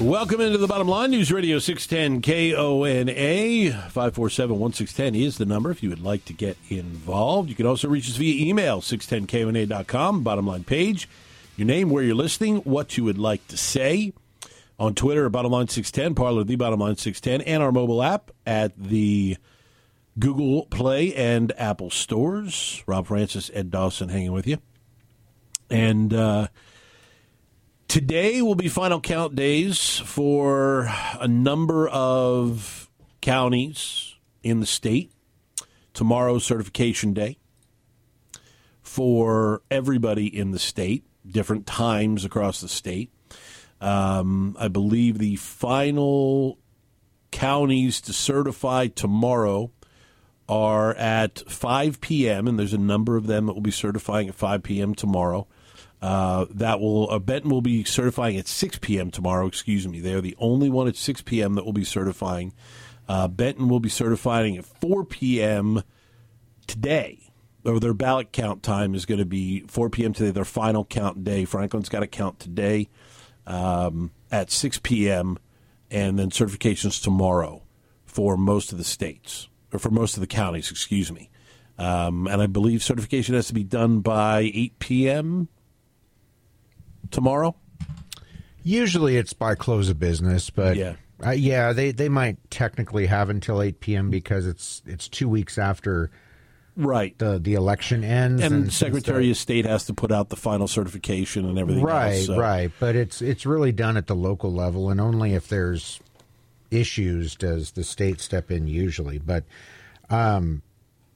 Welcome into the bottom line. News Radio 610 KONA 547 1610 is the number if you would like to get involved. You can also reach us via email 610KONA.com, bottom line page. Your name, where you're listening, what you would like to say. On Twitter, bottom line 610, Parler, the bottom line 610, and our mobile app at the Google Play and Apple stores. Rob Francis, Ed Dawson hanging with you. And, uh, Today will be final count days for a number of counties in the state. Tomorrow, certification day for everybody in the state, different times across the state. Um, I believe the final counties to certify tomorrow are at 5 p.m., and there's a number of them that will be certifying at 5 p.m. tomorrow. Uh, that will Benton will be certifying at 6 p.m. tomorrow. Excuse me, they're the only one at 6 p.m. that will be certifying. Uh, Benton will be certifying at 4 p.m. today. Or their ballot count time is going to be 4 p.m. today. Their final count day. Franklin's got a count today um, at 6 p.m. and then certifications tomorrow for most of the states or for most of the counties. Excuse me. Um, and I believe certification has to be done by 8 p.m tomorrow? Usually it's by close of business, but Yeah. uh, yeah, they, they might technically have until eight p.m. because it's it's two weeks after Right. the the election ends, and since Secretary the- of State has to put out the final certification and everything right, else. so- right. But it's it's really done at the local level, and only if there's issues does the state step in usually. But um,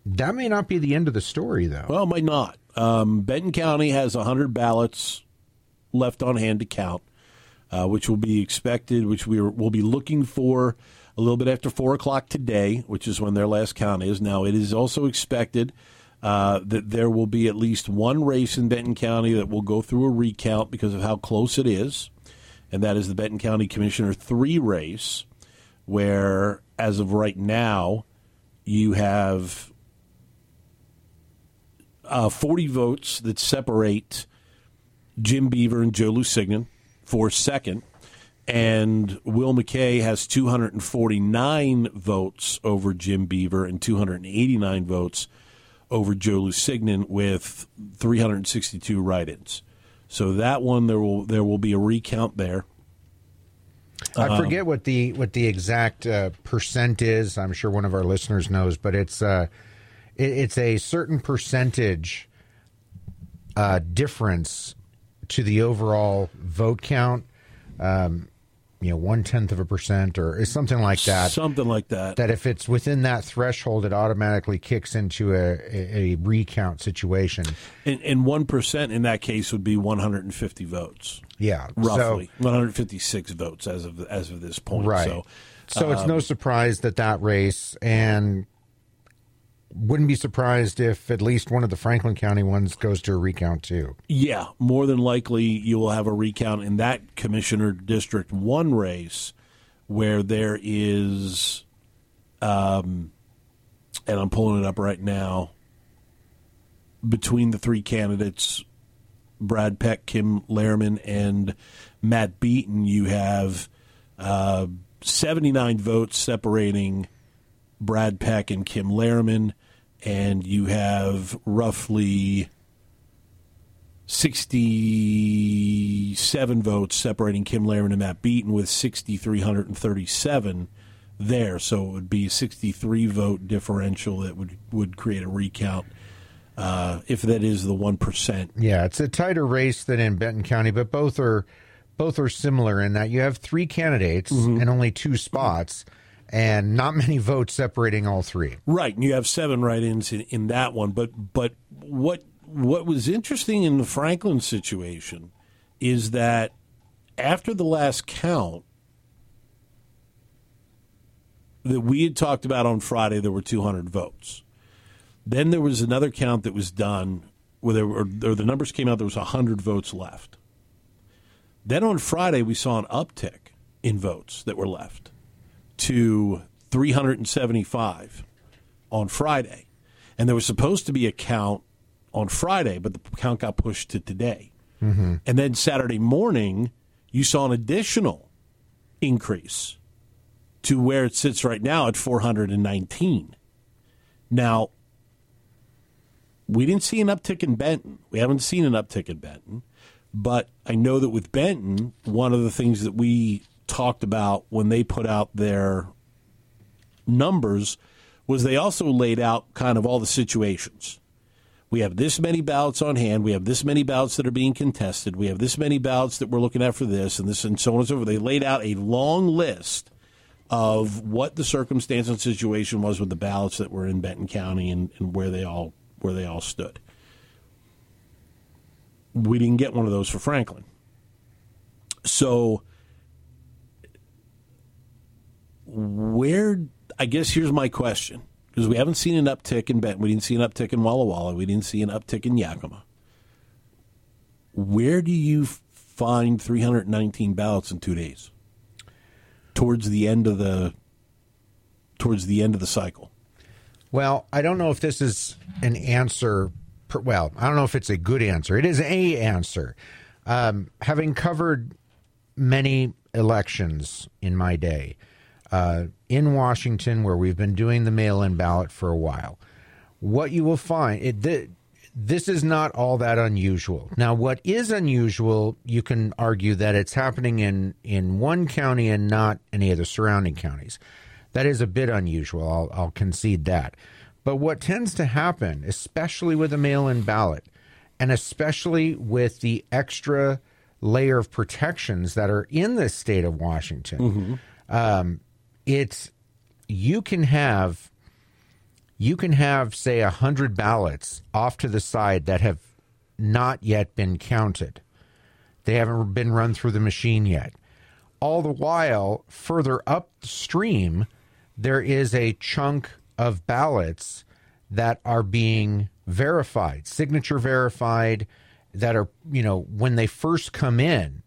that may not be the end of the story, though. Well, it might not. Um, Benton County has 100 ballots left on hand to count, uh, which will be expected, which we will be looking for a little bit after 4 o'clock today, which is when their last count is. Now, it is also expected uh, that there will be at least one race in Benton County that will go through a recount because of how close it is, and that is the Benton County Commissioner 3 race, where, as of right now, you have uh, 40 votes that separate Jim Beaver and Joe Lusignan for second. And Will McKay has 249 votes over Jim Beaver and 289 votes over Joe Lusignan with 362 write-ins. So that one there will there will be a recount there. I Um, forget what the what the exact uh, percent is. I'm sure one of our listeners knows, but it's uh, it, it's a certain percentage uh, difference to the overall vote count. Um, you know, one tenth of a percent or something like that. Something like that. that if it's within that threshold, it automatically kicks into a, a, a recount situation. And, and 1% in that case would be 150 votes. Yeah, Roughly. So, 156 votes as of as of this point. Right. So So it's no surprise that that race, and wouldn't be surprised if at least one of the Franklin County ones goes to a recount too. Yeah, more than likely you will have a recount in that Commissioner District 1 race where there is, um, and I'm pulling it up right now, between the three candidates, Brad Peck, Kim Lehrman, and Matt Beaton, you have uh, 79 votes separating Brad Peck and Kim Lehrman, and you have roughly 67 votes separating Kim Lehrman and Matt Beaton with 6,337 there. So it would be a 63 vote differential that would, would create a recount uh, if that is the 1%. Yeah, it's a tighter race than in Benton County, but both are both are similar in that you have three candidates and only two spots, and not many votes separating all three. Right, and you have seven write-ins in, in that one. But but what what was interesting in the Franklin situation is that after the last count, that we had talked about on Friday, there were 200 votes. Then there was another count that was done where there were, or the numbers came out, there was 100 votes left. Then on Friday, we saw an uptick in votes that were left to 375 on Friday. And there was supposed to be a count on Friday, but the count got pushed to today. Mm-hmm. And then Saturday morning, you saw an additional increase to where it sits right now at 419. Now, we didn't see an uptick in Benton. We haven't seen an uptick in Benton. But I know that with Benton, one of the things that we talked about when they put out their numbers was they also laid out kind of all the situations. We have this many ballots on hand. We have this many ballots that are being contested. We have this many ballots that we're looking at for this and this and so on and so forth. They laid out a long list of what the circumstance and situation was with the ballots that were in Benton County and, and where they all where they all stood. We didn't get one of those for Franklin. So where I guess here's my question because we haven't seen an uptick in Benton, we didn't see an uptick in Walla Walla, we didn't see an uptick in Yakima. Where do you find 319 ballots in two days? Towards the end of the towards the end of the cycle. Well, I don't know if this is an answer. Per, well, I don't know if it's a good answer. It is a answer. Um, having covered many elections in my day uh, in Washington, where we've been doing the mail-in ballot for a while, what you will find it. Th- this is not all that unusual. Now, what is unusual, you can argue that it's happening in in one county and not any of the surrounding counties. That is a bit unusual. I'll, I'll concede that. But what tends to happen, especially with a mail in ballot, and especially with the extra layer of protections that are in the state of Washington, um, it's you can have you can have say a hundred ballots off to the side that have not yet been counted. They haven't been run through the machine yet. All the while, further upstream, there is a chunk of ballots that are being verified, signature verified, that are, you know, when they first come in,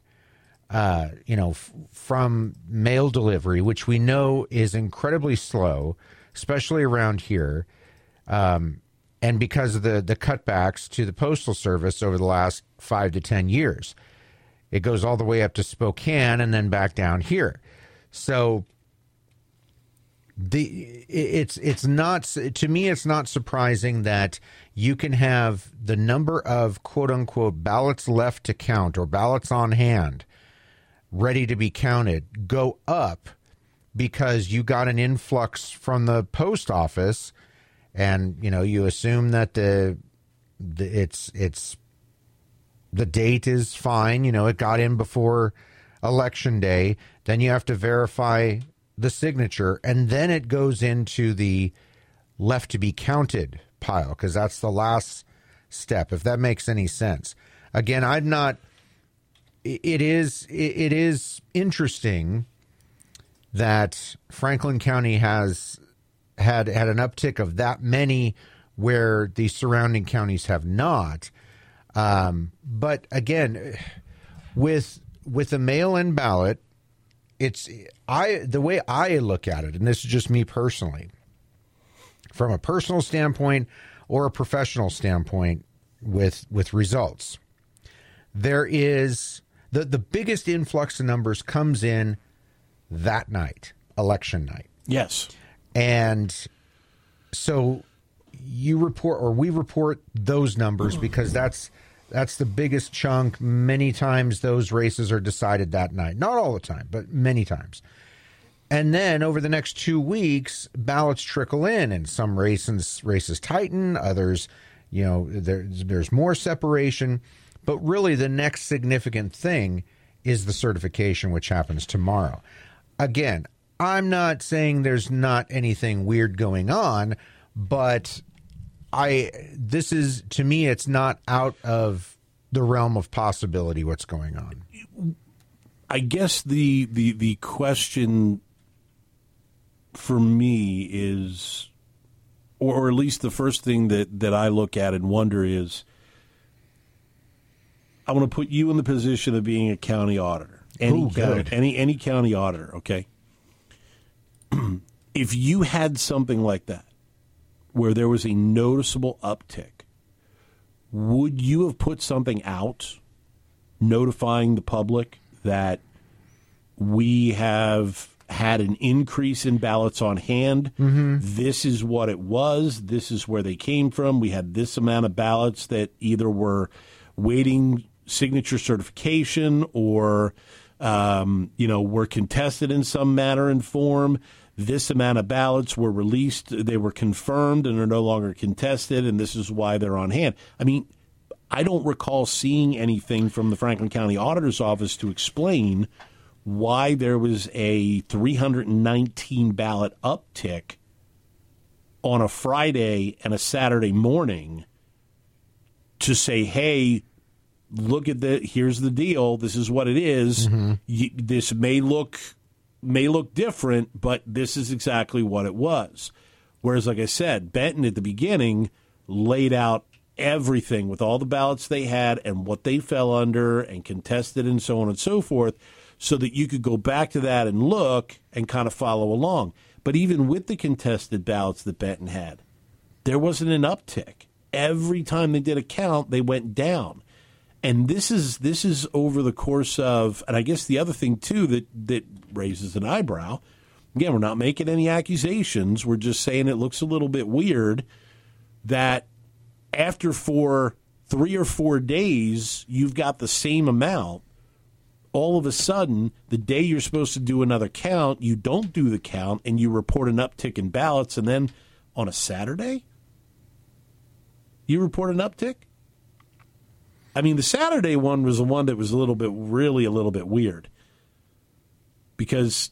uh, you know, f- from mail delivery, which we know is incredibly slow, especially around here, um, and because of the the cutbacks to the postal service over the last five to ten years, it goes all the way up to Spokane and then back down here. So the it's it's not to me it's not surprising that you can have the number of quote unquote ballots left to count or ballots on hand ready to be counted go up because you got an influx from the post office. And you know you assume that the, the it's it's the date is fine. You know it got in before election day. Then you have to verify the signature. And then it goes into the left to be counted pile because that's the last step if that makes any sense. Again i'm not it is it is interesting that Franklin County has had had an uptick of that many where the surrounding counties have not. Um, but again, with with a mail-in ballot, it's I the way I look at it, and this is just me personally, from a personal standpoint or a professional standpoint with with results. There is the the biggest influx of numbers comes in that night, election night. Yes. And so you report or we report those numbers because that's that's the biggest chunk. Many times those races are decided that night. Not all the time, but many times. And then over the next two weeks, ballots trickle in, and some races races tighten. Others, you know, there's there's more separation. But really, the next significant thing is the certification, which happens tomorrow. Again, I'm not saying there's not anything weird going on, but I this is to me it's not out of the realm of possibility what's going on. I guess the the the question for me is, or, or at least the first thing that, that I look at and wonder is, I want to put you in the position of being a county auditor. Any Ooh, county, good. any any county auditor, okay? if you had something like that, where there was a noticeable uptick, would you have put something out notifying the public that we have had an increase in ballots on hand? Mm-hmm. This is what it was. This is where they came from. We had this amount of ballots that either were waiting signature certification or um, you know were contested in some manner and form. This amount of ballots were released. They were confirmed and are no longer contested and this is why they're on hand. I mean i don't recall seeing anything from the franklin county auditor's office to explain why there was a 319 ballot uptick on a friday and a saturday morning to say hey look at the here's the deal. This is what it is. Mm-hmm. Y this may look may look different but this is exactly what it was. Whereas like i said benton at the beginning laid out everything with all the ballots they had and what they fell under and contested and so on and so forth so that you could go back to that and look and kind of follow along. But even with the contested ballots that benton had there wasn't an uptick. Every time they did a count they went down and this is this is over the course of and i guess the other thing too that that raises an eyebrow again we're not making any accusations. We're just saying it looks a little bit weird that after for three or four days you've got the same amount. All of a sudden the day you're supposed to do another count you don't do the count and you report an uptick in ballots. And then on a saturday you report an uptick I mean, the Saturday one was the one that was a little bit, really a little bit weird because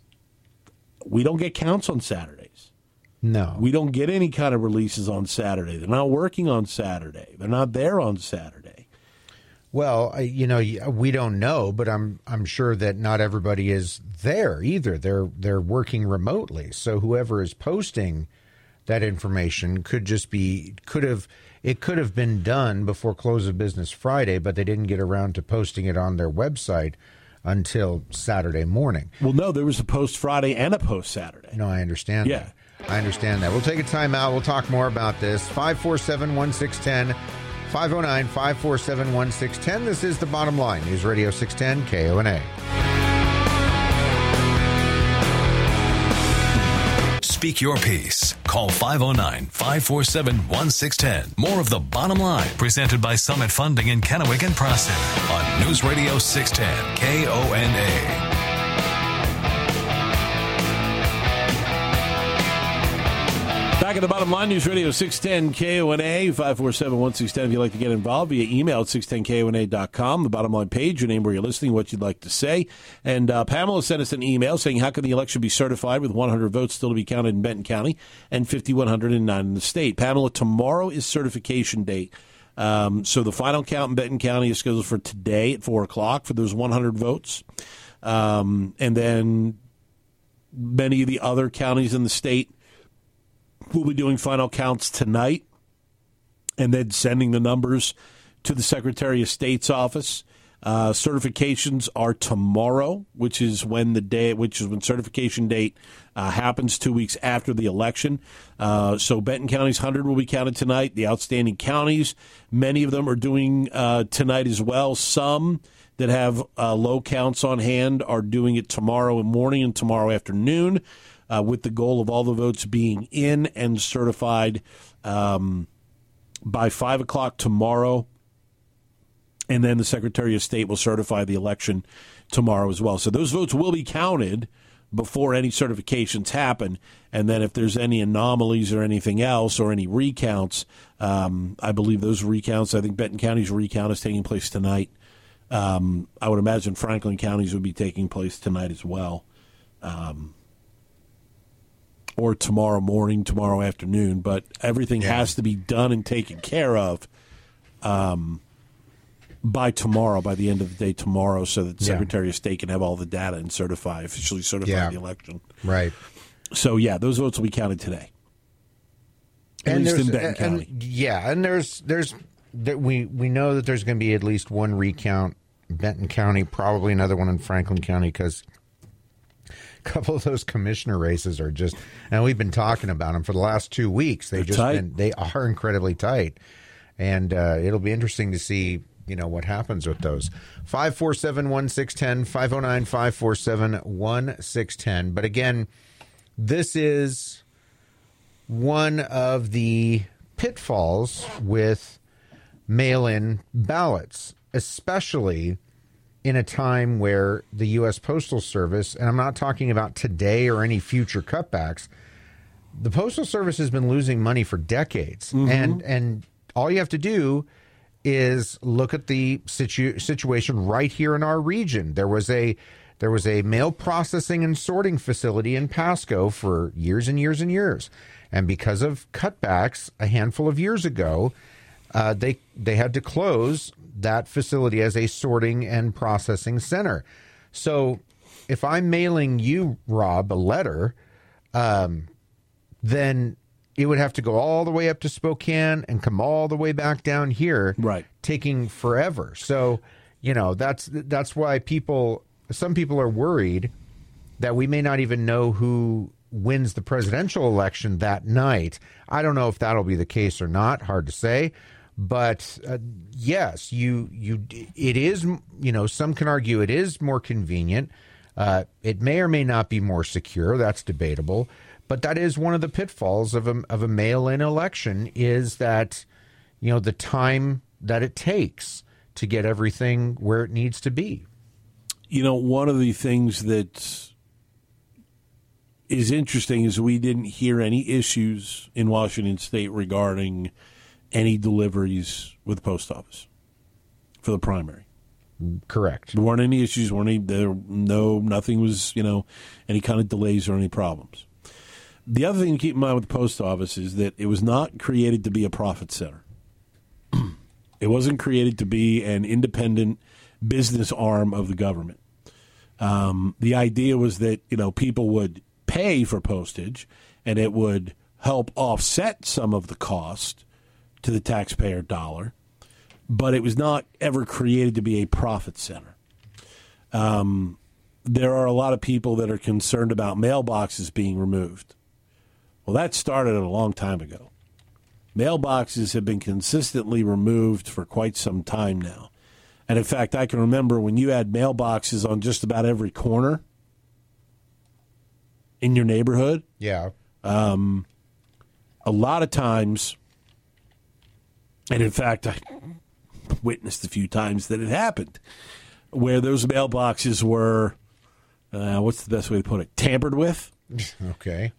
we don't get counts on Saturdays. No. We don't get any kind of releases on Saturday. They're not working on Saturday. They're not there on Saturday. Well, you know, we don't know, but I'm I'm sure that not everybody is there either. They're they're working remotely. So whoever is posting that information could just be could have it could have been done before close of business Friday, but they didn't get around to posting it on their website until Saturday morning. Well, no, there was a post Friday and a post Saturday. No, I understand. Yeah. that. I understand that. We'll take a time out. We'll talk more about this. 547 1610. 509 547 1610. This is the bottom line. News Radio 610 KONA. Speak your piece. Call 509 547 1610. More of the bottom line presented by Summit Funding in Kennewick and Prosser on News Radio 610 KONA. Back at the bottom line, News Radio 610 KONA, 547 1610. If you'd like to get involved via email at 610KONA.com, the bottom line page, your name, where you're listening, what you'd like to say. And uh, Pamela sent us an email saying, How can the election be certified with 100 votes still to be counted in Benton County and 5,109 in the state? Pamela, tomorrow is certification date. Um, so the final count in Benton County is scheduled for today at 4 o'clock for those 100 votes. Um, and then many of the other counties in the state We'll be doing final counts tonight and then sending the numbers to the Secretary of State's office. Uh, certifications are tomorrow, which is when the day, which is when certification date uh, happens, two weeks after the election. Uh, so Benton County's hundred will be counted tonight. The outstanding counties, many of them are doing uh, tonight as well. Some that have uh, low counts on hand are doing it tomorrow morning and tomorrow afternoon uh, with the goal of all the votes being in and certified um, by 5 o'clock tomorrow. And then the Secretary of State will certify the election tomorrow as well. So those votes will be counted before any certifications happen. And then if there's any anomalies or anything else or any recounts, um, I believe those recounts, I think Benton County's recount is taking place tonight. Um, I would imagine Franklin County's would be taking place tonight as well or tomorrow morning, tomorrow afternoon, but everything has to be done and taken care of um, by tomorrow, by the end of the day tomorrow, so that the Yeah. Secretary of State can have all the data and certify, officially certify Yeah. the election. Right. So yeah, those votes will be counted today. At least in Benton and- County. and- yeah, and there's there's that we we know that there's going to be at least one recount Benton County, probably another one in Franklin County because couple of those commissioner races are just and we've been talking about them for the last two weeks. They They're just tight. been they are incredibly tight, and uh, it'll be interesting to see you know what happens with those 547-1610 509-547-1610 but again this is one of the pitfalls with mail in ballots, especially in a time where the U.S. Postal Service, and I'm not talking about today or any future cutbacks, the Postal Service has been losing money for decades. Mm-hmm. And, and all you have to do is look at the situ- situation right here in our region. There was a there was a mail processing and sorting facility in Pasco for years and years and years, and because of cutbacks a handful of years ago, uh, they they had to close that facility as a sorting and processing center. So, if I'm mailing you, Rob, a letter, um, then it would have to go all the way up to Spokane and come all the way back down here, Right. Taking forever. So, you know, that's that's why people, some people are worried that we may not even know who wins the presidential election that night. I don't know if that'll be the case or not. Hard to say. But uh, yes, you you it is you know some can argue it is more convenient. Uh, it may or may not be more secure. That's debatable. But that is one of the pitfalls of a of a mail-in election is that you know the time that it takes to get everything where it needs to be. You know, one of the things that is interesting is we didn't hear any issues in Washington State regarding any deliveries with the post office for the primary. Correct. There weren't any issues. weren't any there? No, nothing was you know any kind of delays or any problems. The other thing to keep in mind with the post office is that it was not created to be a profit center. it wasn't created to be an independent business arm of the government. Um, the idea was that you know people would pay for postage, and it would help offset some of the cost to the taxpayer dollar but it was not ever created to be a profit center. Um, there are a lot of people that are concerned about mailboxes being removed. Well, that started a long time ago. Mailboxes have been consistently removed for quite some time now. And in fact, I can remember when you had mailboxes on just about every corner in your neighborhood Yeah. a lot of times, and in fact, I witnessed a few times that it happened, where those mailboxes were, uh, what's the best way to put it, tampered with. Okay.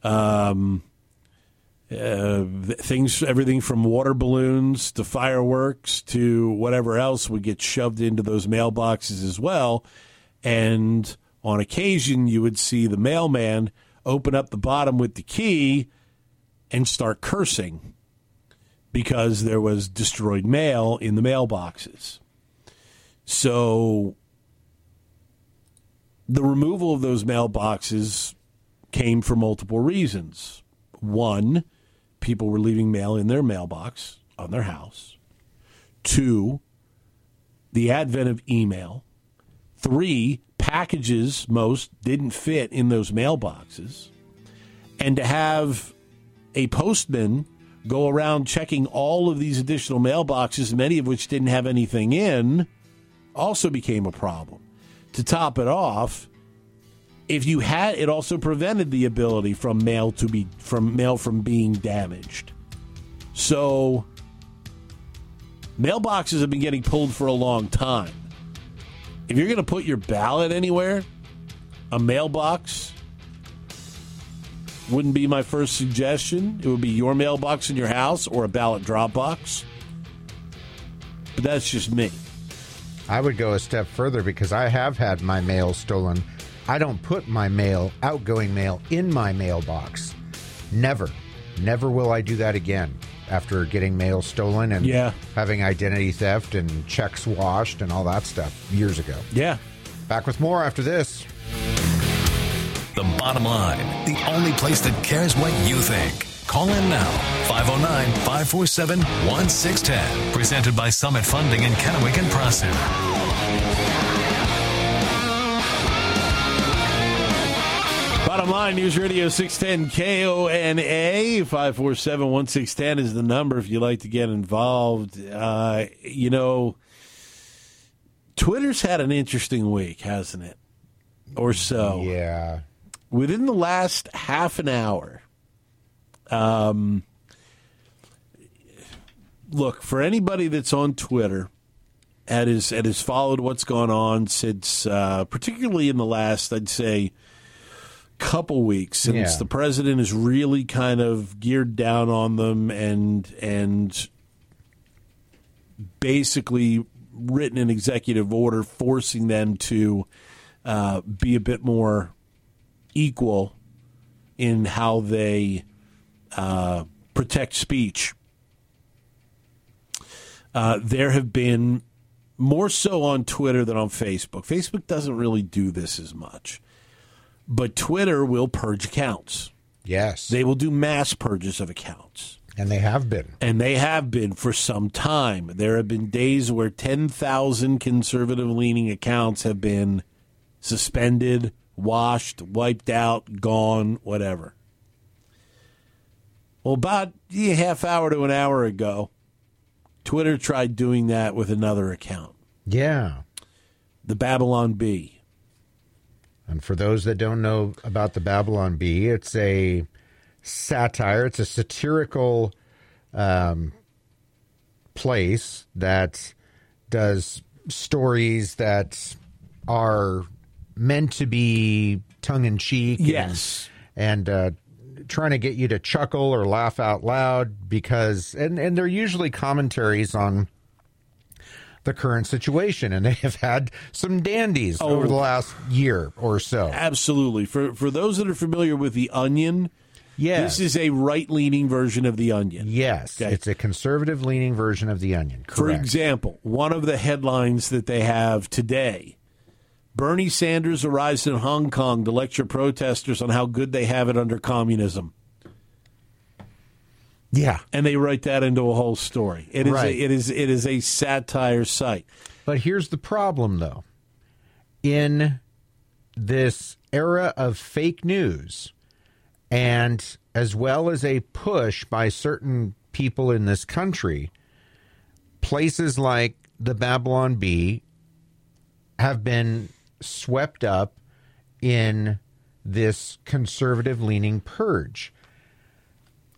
Uh, things, everything from water balloons to fireworks to whatever else would get shoved into those mailboxes as well. And on occasion, you would see the mailman open up the bottom with the key and start cursing because there was destroyed mail in the mailboxes. So the removal of those mailboxes came for multiple reasons. One, people were leaving mail in their mailbox on their house. Two, the advent of email. Three, packages, most didn't fit in those mailboxes. And to have a postman go around checking all of these additional mailboxes, many of which didn't have anything in, also became a problem. To top it off, if you had it also prevented the ability from mail to be from mail from being damaged. So mailboxes have been getting pulled for a long time. If you're going to put your ballot anywhere, a mailbox wouldn't be my first suggestion. It would be your mailbox in your house or a ballot drop box. But that's just me. I would go a step further because I have had my mail stolen. I don't put my mail, outgoing mail, in my mailbox. Never. Never will I do that again after getting mail stolen and Yeah. having identity theft and checks washed and all that stuff years ago. Yeah. Back with more after this. The bottom line, the only place that cares what you think. Call in now, 509 547 1610. Presented by Summit Funding in Kennewick and Prosser. Bottom line, News Radio 610 KONA 547 1610 is the number if you'd like to get involved. Uh, you know, Twitter's had an interesting week, hasn't it? Or so. Yeah. Within the last half an hour, um, look, for anybody that's on Twitter and has, and has followed what's gone on since, uh, particularly in the last, I'd say, couple weeks since Yeah. the president has really kind of geared down on them and and basically written an executive order forcing them to uh, be a bit more equal in how they uh, protect speech. Uh, there have been more so on Twitter than on Facebook. Facebook doesn't really do this as much, but Twitter will purge accounts. Yes. They will do mass purges of accounts. and they have been. And they have been for some time. There have been days where 10,000 conservative leaning accounts have been suspended, washed, wiped out, gone, whatever. Well, about a half hour to an hour ago, Twitter tried doing that with another account, Yeah. the Babylon Bee. And for those that don't know about the Babylon Bee, it's a satire, it's a satirical um, place that does stories that are meant to be tongue in cheek. Yes. And, and uh, trying to get you to chuckle or laugh out loud because, and, and they're usually commentaries on the current situation, and they have had some dandies Oh. over the last year or so. Absolutely. For for those that are familiar with The Onion, Yes. this is a right leaning version of The Onion. Yes, Okay. it's a conservative leaning version of the onion. For example, one of the headlines that they have today Bernie Sanders arrives in Hong Kong to lecture protesters on how good they have it under communism. yeah, And they write that into a whole story. It is Right. a, it is it is a satire site. but here's the problem, though. In this era of fake news, and as well as a push by certain people in this country, places like the Babylon Bee have been swept up in this conservative leaning purge.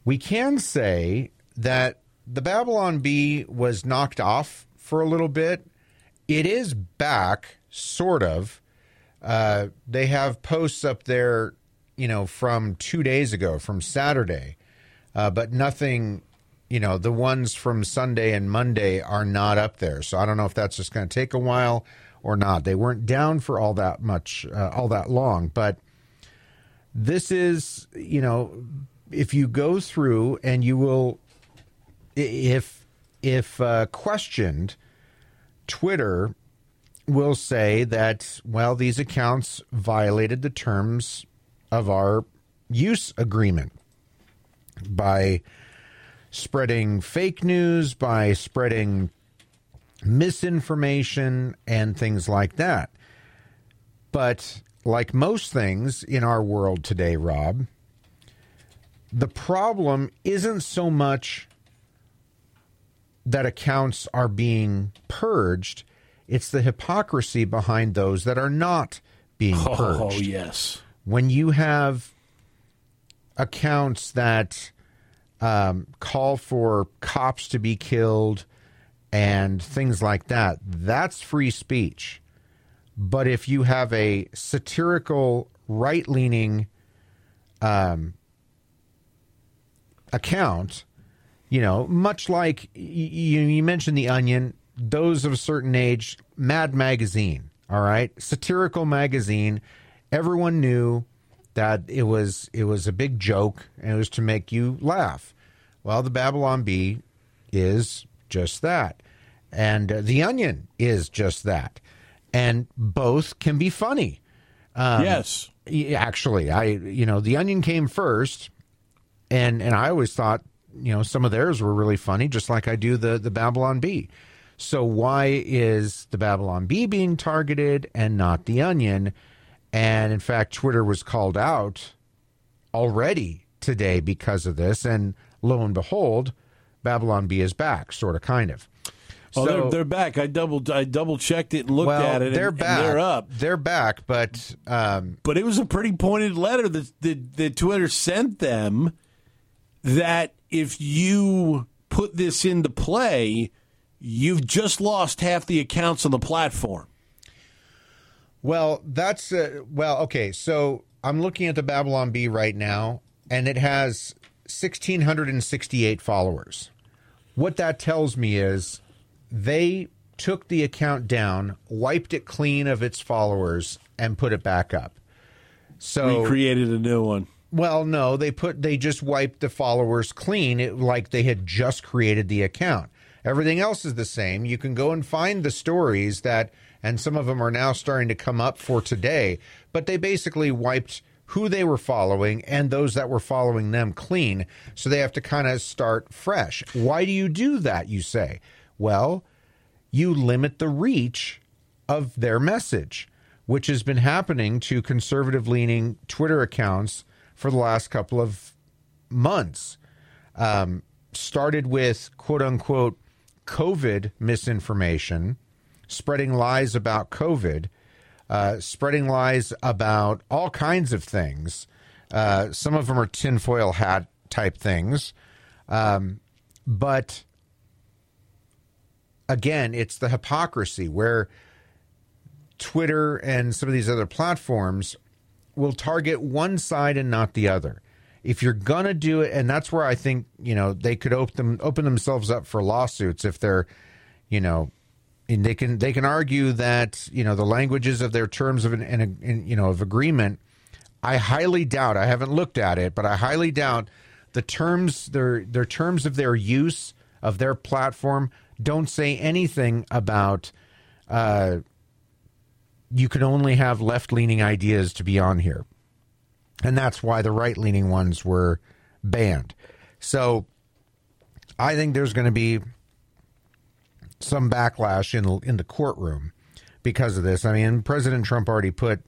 We can say that the Babylon Bee was knocked off for a little bit. It is back, sort of. Uh, they have posts up there, you know, from two days ago, from Saturday, uh, but nothing, you know, the ones from Sunday and Monday are not up there. So I don't know if that's just going to take a while or not. They weren't down for all that much, uh, all that long, but this is, you know, if you go through and you will, if if uh, questioned, Twitter will say that well, these accounts violated the terms of our use agreement by spreading fake news, by spreading misinformation, and things like that. But like most things in our world today, Rob, the problem isn't so much that accounts are being purged, it's the hypocrisy behind those that are not being purged Oh yes. when you have accounts that um, call for cops to be killed and things like that, that's free speech. But if you have a satirical, right leaning um, account, you know, much like you, you mentioned The Onion, those of a certain age, Mad Magazine, all right, satirical magazine. Everyone knew that it was it was a big joke and it was to make you laugh. Well, the Babylon Bee is just that, and uh, The Onion is just that, and both can be funny. Um, yes. Actually, I you know the Onion came first, and and I always thought you know some of theirs were really funny, just like I do the the Babylon Bee. So why is the Babylon Bee being targeted and not the Onion? And in fact, Twitter was called out already today because of this, and lo and behold, Babylon Bee is back, sort of, kind of. Oh, So- they're, they're back. I double I double checked it and looked well, at it. they're and, back. And they're up. They're back, but um, But it was a pretty pointed letter that, that that Twitter sent them. That if you put this into play, you've just lost half the accounts on the platform. Well, that's uh, well, okay. So I'm looking at the Babylon Bee right now, and it has 1,668 followers. What that tells me is they took the account down, wiped it clean of its followers, and put it back up. So Recreated a new one. well, no, they put they just wiped the followers clean, it, like they had just created the account. Everything else is the same. You can go and find the stories that, and some of them are now starting to come up for today. But they basically wiped who they were following and those that were following them clean, so they have to kind of start fresh. Why do you do that? You say, well, you limit the reach of their message, which has been happening to conservative leaning Twitter accounts for the last couple of months. Um, started with quote unquote COVID misinformation, spreading lies about COVID, uh, spreading lies about all kinds of things. Uh, some of them are tinfoil hat type things. Um, but again, it's the hypocrisy where Twitter and some of these other platforms will target one side and not the other. If you're gonna do it, and that's where I think you know they could open open themselves up for lawsuits if they're, you know, and they can they can argue that you know the languages of their terms of an, an, an you know of agreement. I highly doubt. I haven't looked at it, but I highly doubt the terms their their terms of their use of their platform don't say anything about uh, you can only have left leaning ideas to be on here. And that's why the right leaning ones were banned. So I think there's going to be some backlash in in the courtroom because of this. I mean, President Trump already put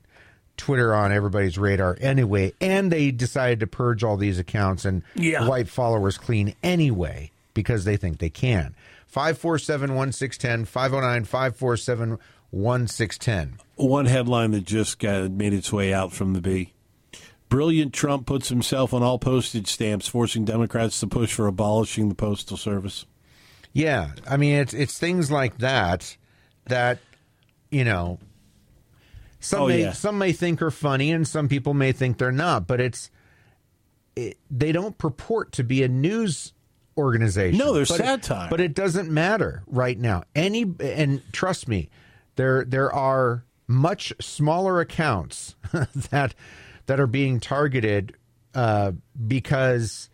Twitter on everybody's radar anyway, and they decided to purge all these accounts and Yeah. wipe followers clean anyway because they think they can. 547 1610, 509 547 1610. One headline that just got made its way out from the Bee. Brilliant Trump puts himself on all postage stamps, forcing Democrats to push for abolishing the postal service. Yeah, I mean it's it's things like that that you know some Oh, may yeah. some may think are funny and some people may think they're not, but it's it, they don't purport to be a news organization. No, they're But it- satire. but it doesn't matter right now. Any and trust me, there there are much smaller accounts that that are being targeted uh, because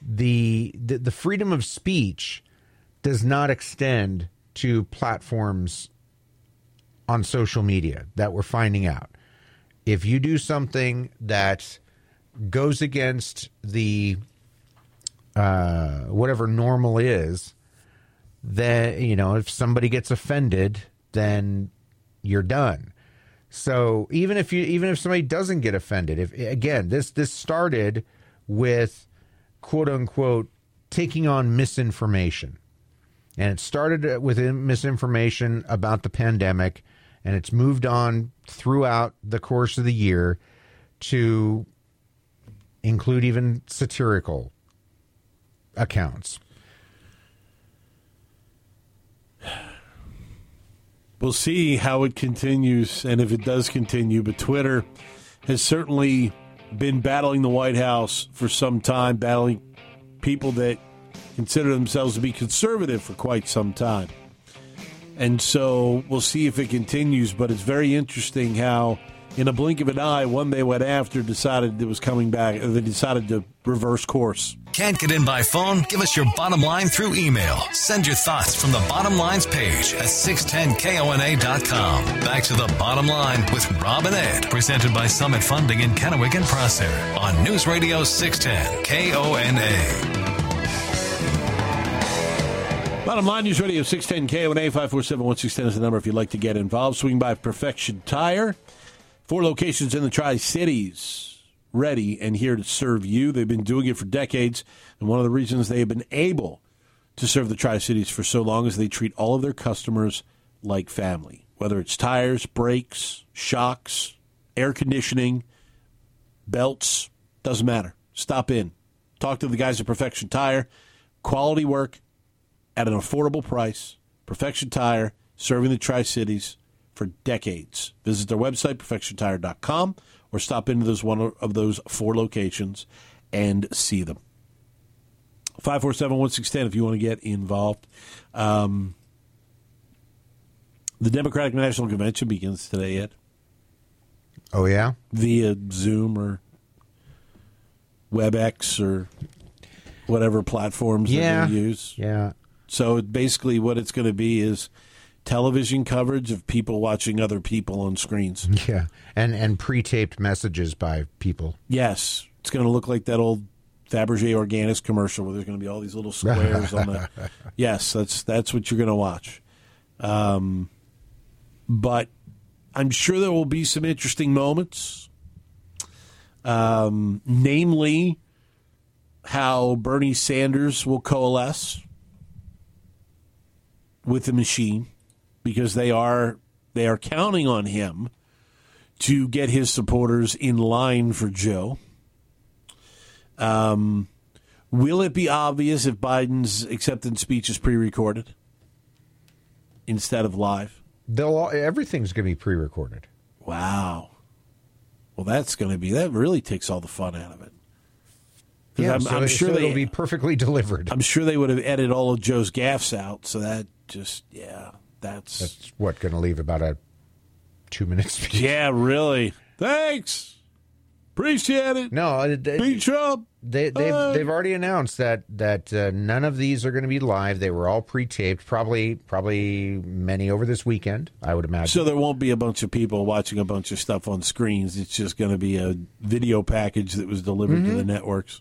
the, the the freedom of speech does not extend to platforms on social media that we're finding out. If you do something that goes against the uh, whatever normal is, then you know if somebody gets offended, then you're done. So even if you even if somebody doesn't get offended, if again this this started with quote unquote taking on misinformation. And it started with misinformation about the pandemic, and it's moved on throughout the course of the year to include even satirical accounts. We'll see how it continues and if it does continue. But Twitter has certainly been battling the White House for some time, battling people that consider themselves to be conservative for quite some time. And so we'll see if it continues. But it's very interesting how, in a blink of an eye, one they went after decided it was coming back. Uh, they decided to reverse course. Can't get in by phone? Give us your bottom line through email. Send your thoughts from the bottom lines page at 610kona.com. Back to the bottom line with Rob and Ed, presented by Summit Funding in Kennewick and Prosser on News Radio 610 KONA. Bottom line News Radio 610 KONA 547 1610 is the number if you'd like to get involved. Swing by Perfection Tire. Four locations in the Tri Cities, ready and here to serve you. They've been doing it for decades, and one of the reasons they have been able to serve the Tri Cities for so long is they treat all of their customers like family. Whether it's tires, brakes, shocks, air conditioning, belts, doesn't matter. Stop in. Talk to the guys at Perfection Tire. Quality work at an affordable price. Perfection Tire, serving the Tri Cities for decades. Visit their website, perfectiontire.com, or stop into those one of those four locations and see them. 547 1610 if you want to get involved. Um, the Democratic National Convention begins today, Ed, Oh yeah. via Zoom or WebEx or whatever platforms Yeah. to use. Yeah. So basically, what it's going to be is television coverage of people watching other people on screens. Yeah. And and pre-taped messages by people. Yes, it's going to look like that old Fabergé Organics commercial where there's going to be all these little squares on the. Yes, that's that's what you're going to watch. Um, but I'm sure there will be some interesting moments. Um, namely, how Bernie Sanders will coalesce with the machine because they are they are counting on him to get his supporters in line for Joe. Um, will it be obvious if Biden's acceptance speech is pre-recorded instead of live? They'll all, everything's going to be pre-recorded. Wow. Well, that's going to be that really takes all the fun out of it. Yeah, I'm, so, I'm sure so they, it'll be perfectly delivered. I'm sure they would have edited all of Joe's gaffes out. So that just, yeah, that's, That's what going to leave about a two minutes. speech. yeah, really. Thanks, appreciate it. No, it- Beat Trump. They, they've Hey. they've already announced that that uh, none of these are going to be live. They were all pre-taped, probably probably many over this weekend. I would imagine. So there won't be a bunch of people watching a bunch of stuff on screens. It's just going to be a video package that was delivered Mm-hmm. to the networks.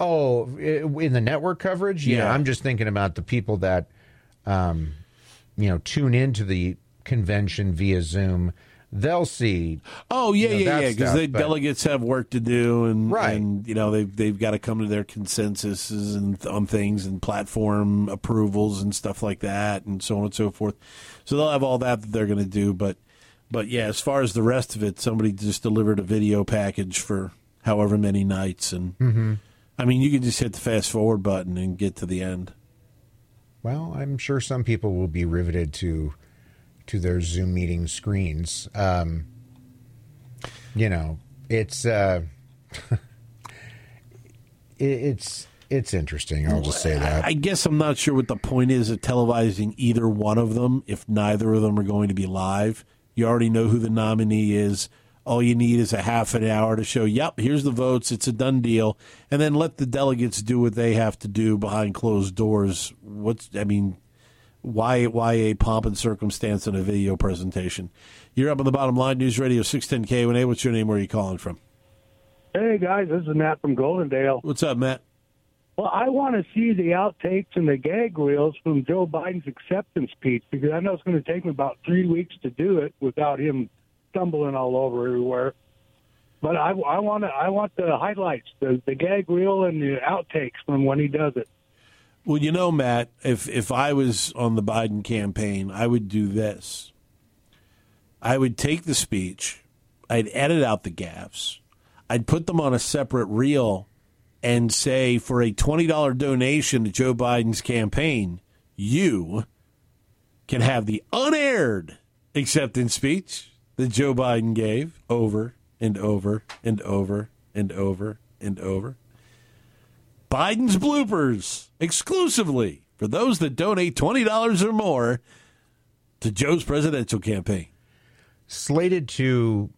oh, in the network coverage, yeah, Yeah. I'm just thinking about the people that, um, you know, tune into the convention via Zoom. They'll see. Oh yeah, You know, yeah, yeah. Because the delegates have work to do, and Right. and you know they've they've got to come to their consensuses and on things and platform approvals and stuff like that, and so on and so forth. So they'll have all that that they're going to do, but but yeah, as far as the rest of it, somebody just delivered a video package for however many nights, and Mm-hmm. I mean you can just hit the fast forward button and get to the end. Well, I'm sure some people will be riveted to to their Zoom meeting screens. Um, you know, it's uh, it, it's it's interesting. I'll just say that. I guess I'm not sure what the point is of televising either one of them if neither of them are going to be live. You already know who the nominee is. All you need is a half an hour to show, yep, here's the votes, it's a done deal, and then let the delegates do what they have to do behind closed doors. What's I mean, why why a pomp and circumstance in a video presentation? You're up on the bottom line, News Radio 610 KONA. What's your name? Where are you calling from? Hey guys, this is Matt from Goldendale. What's up, Matt? Well, I want to see the outtakes and the gag reels from Joe Biden's acceptance speech because I know it's going to take me about three weeks to do it without him stumbling all over everywhere. But I, I want I want the highlights, the the gag reel and the outtakes from when he does it. Well, you know, Matt, if if I was on the Biden campaign, I would do this. I would take the speech, I'd edit out the gaffes, I'd put them on a separate reel, and say for a twenty dollar donation to Joe Biden's campaign, you can have the unaired acceptance speech that Joe Biden gave over and over and over and over and over. Biden's bloopers exclusively for those that donate $20 or more to Joe's presidential campaign. Slated to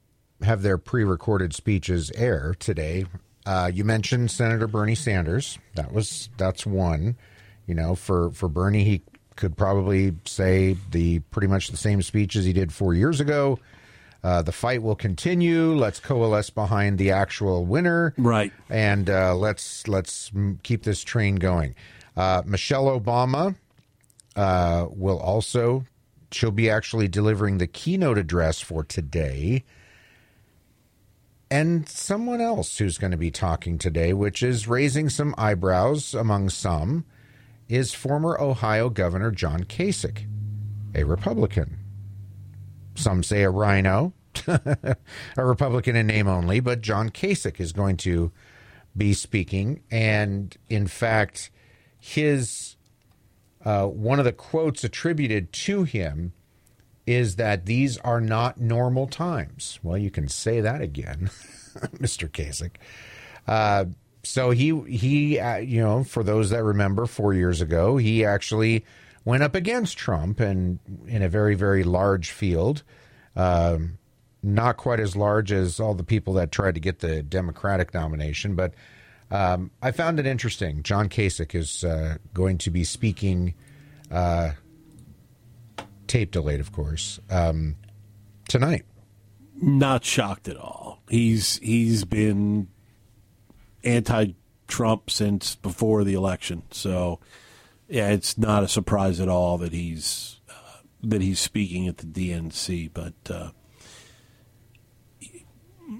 have their pre-recorded speeches air today. Uh, you mentioned Senator Bernie Sanders. That was that's one. You know, for for Bernie, he could probably say the pretty much the same speech as he did four years ago. Uh, the fight will continue. Let's coalesce behind the actual winner, Right. And uh, let's let's keep this train going. Uh, Michelle Obama uh, will also she'll be actually delivering the keynote address for today. And someone else who's going to be talking today, which is raising some eyebrows among some, is former Ohio Governor John Kasich, a Republican. Some say a rhino, a Republican in name only, but John Kasich is going to be speaking. And in fact, his uh, one of the quotes attributed to him is that these are not normal times. Well, you can say that again, Mr. Kasich. Uh, so he he uh, you know for those that remember 4 years ago he actually went up against Trump and in a very very large field um, not quite as large as all the people that tried to get the Democratic nomination but um, I found it interesting John Kasich is uh, going to be speaking uh, tape delayed of course um, tonight Not shocked at all. He's he's been anti-Trump since before the election, so yeah, it's not a surprise at all that he's uh, that he's speaking at the DNC. But uh,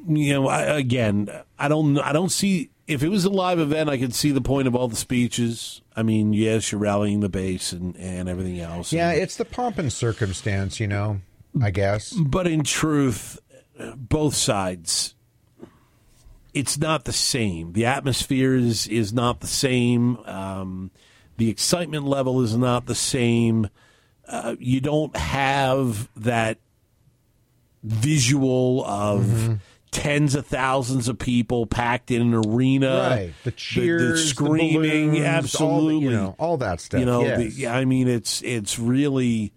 you know, I, again, I don't I don't see if it was a live event, I could see the point of all the speeches. I mean, yes, you're rallying the base and, and everything else. yeah and- it's the pomp and circumstance you know I guess but in truth, both sides, it's not the same. The atmosphere is, is not the same. Um, the excitement level is not the same. Uh, you don't have that visual of tens of thousands of people packed in an arena. Right. The cheers, the screaming, balloons, absolutely. all the- you know, all that stuff, You know, yes. the, I mean, it's it's really.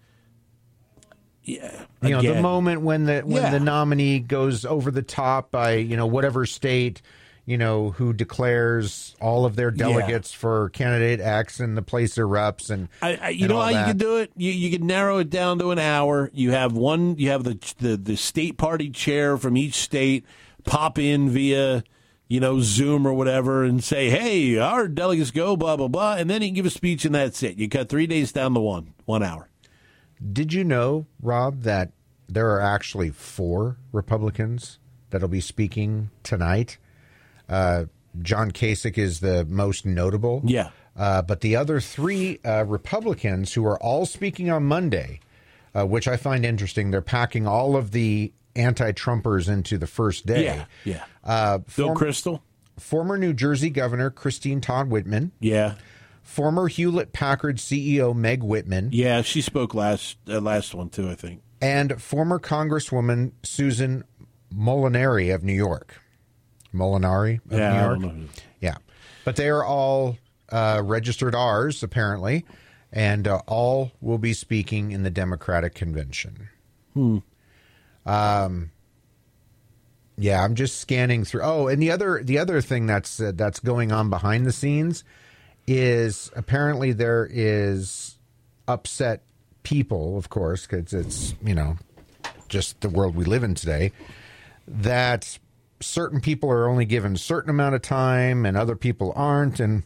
Yeah, you know the moment when the when Yeah. the nominee goes over the top by you know whatever state you know who declares all of their delegates for candidate X and the place erupts and I, I, you and know how you that. can do it. You you can narrow it down to an hour. You have one. You have the the the state party chair from each state pop in via you know Zoom or whatever and say, "Hey, our delegates go blah blah blah," and then you can give a speech and that's it. You cut three days down to one one hour. Did you know, Rob, that there are actually four Republicans that'll be speaking tonight? Uh, John Kasich is the most notable. Yeah. Uh, but the other three uh, Republicans who are all speaking on Monday, uh, which I find interesting, they're packing all of the anti-Trumpers into the first day. Yeah, yeah. Uh, Bill form- Kristol. former New Jersey Governor Christine Todd Whitman, Yeah, former Hewlett Packard CEO Meg Whitman, yeah. She spoke last uh, last one too. I think. and former Congresswoman Susan Molinari of New York. Molinari of Yeah, New York. Yeah. But they are all uh, registered R's, apparently, and uh, all will be speaking in the Democratic convention. Hmm. Um, yeah, I'm just scanning through. Oh, and the other the other thing that's uh, that's going on behind the scenes is apparently there is upset people, of course, because it's you know just the world we live in today. That certain people are only given a certain amount of time, and other people aren't, and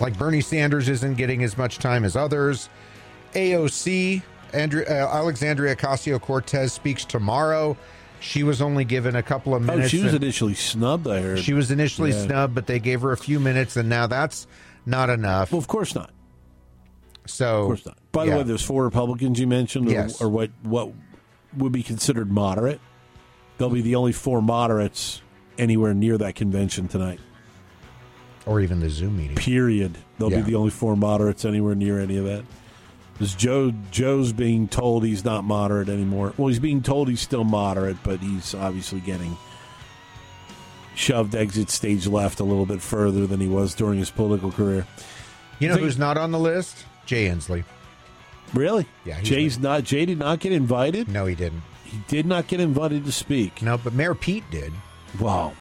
like Bernie Sanders isn't getting as much time as others. AOC, Andrea, uh, Alexandria Ocasio Cortez speaks tomorrow. She was only given a couple of Oh, minutes. she was initially snubbed. I heard. she was initially Yeah. snubbed, but they gave her a few minutes, and now that's not enough. Well, of course not. so, Of course not. By yeah. the way, there's four Republicans you mentioned, or, or what what would be considered moderate. They'll be the only four moderates anywhere near that convention tonight. or even the Zoom meeting. Period. They'll Yeah. be the only four moderates anywhere near any of that. Because Joe Joe's being told he's not moderate anymore. Well, he's being told he's still moderate, but he's obviously getting shoved exit stage left a little bit further than he was during his political career. You know Think- who's not on the list? Jay Inslee. Really? Yeah, Jay's not. Jay did not get invited. No, he didn't. He did not get invited to speak. No, but Mayor Pete did. Wow.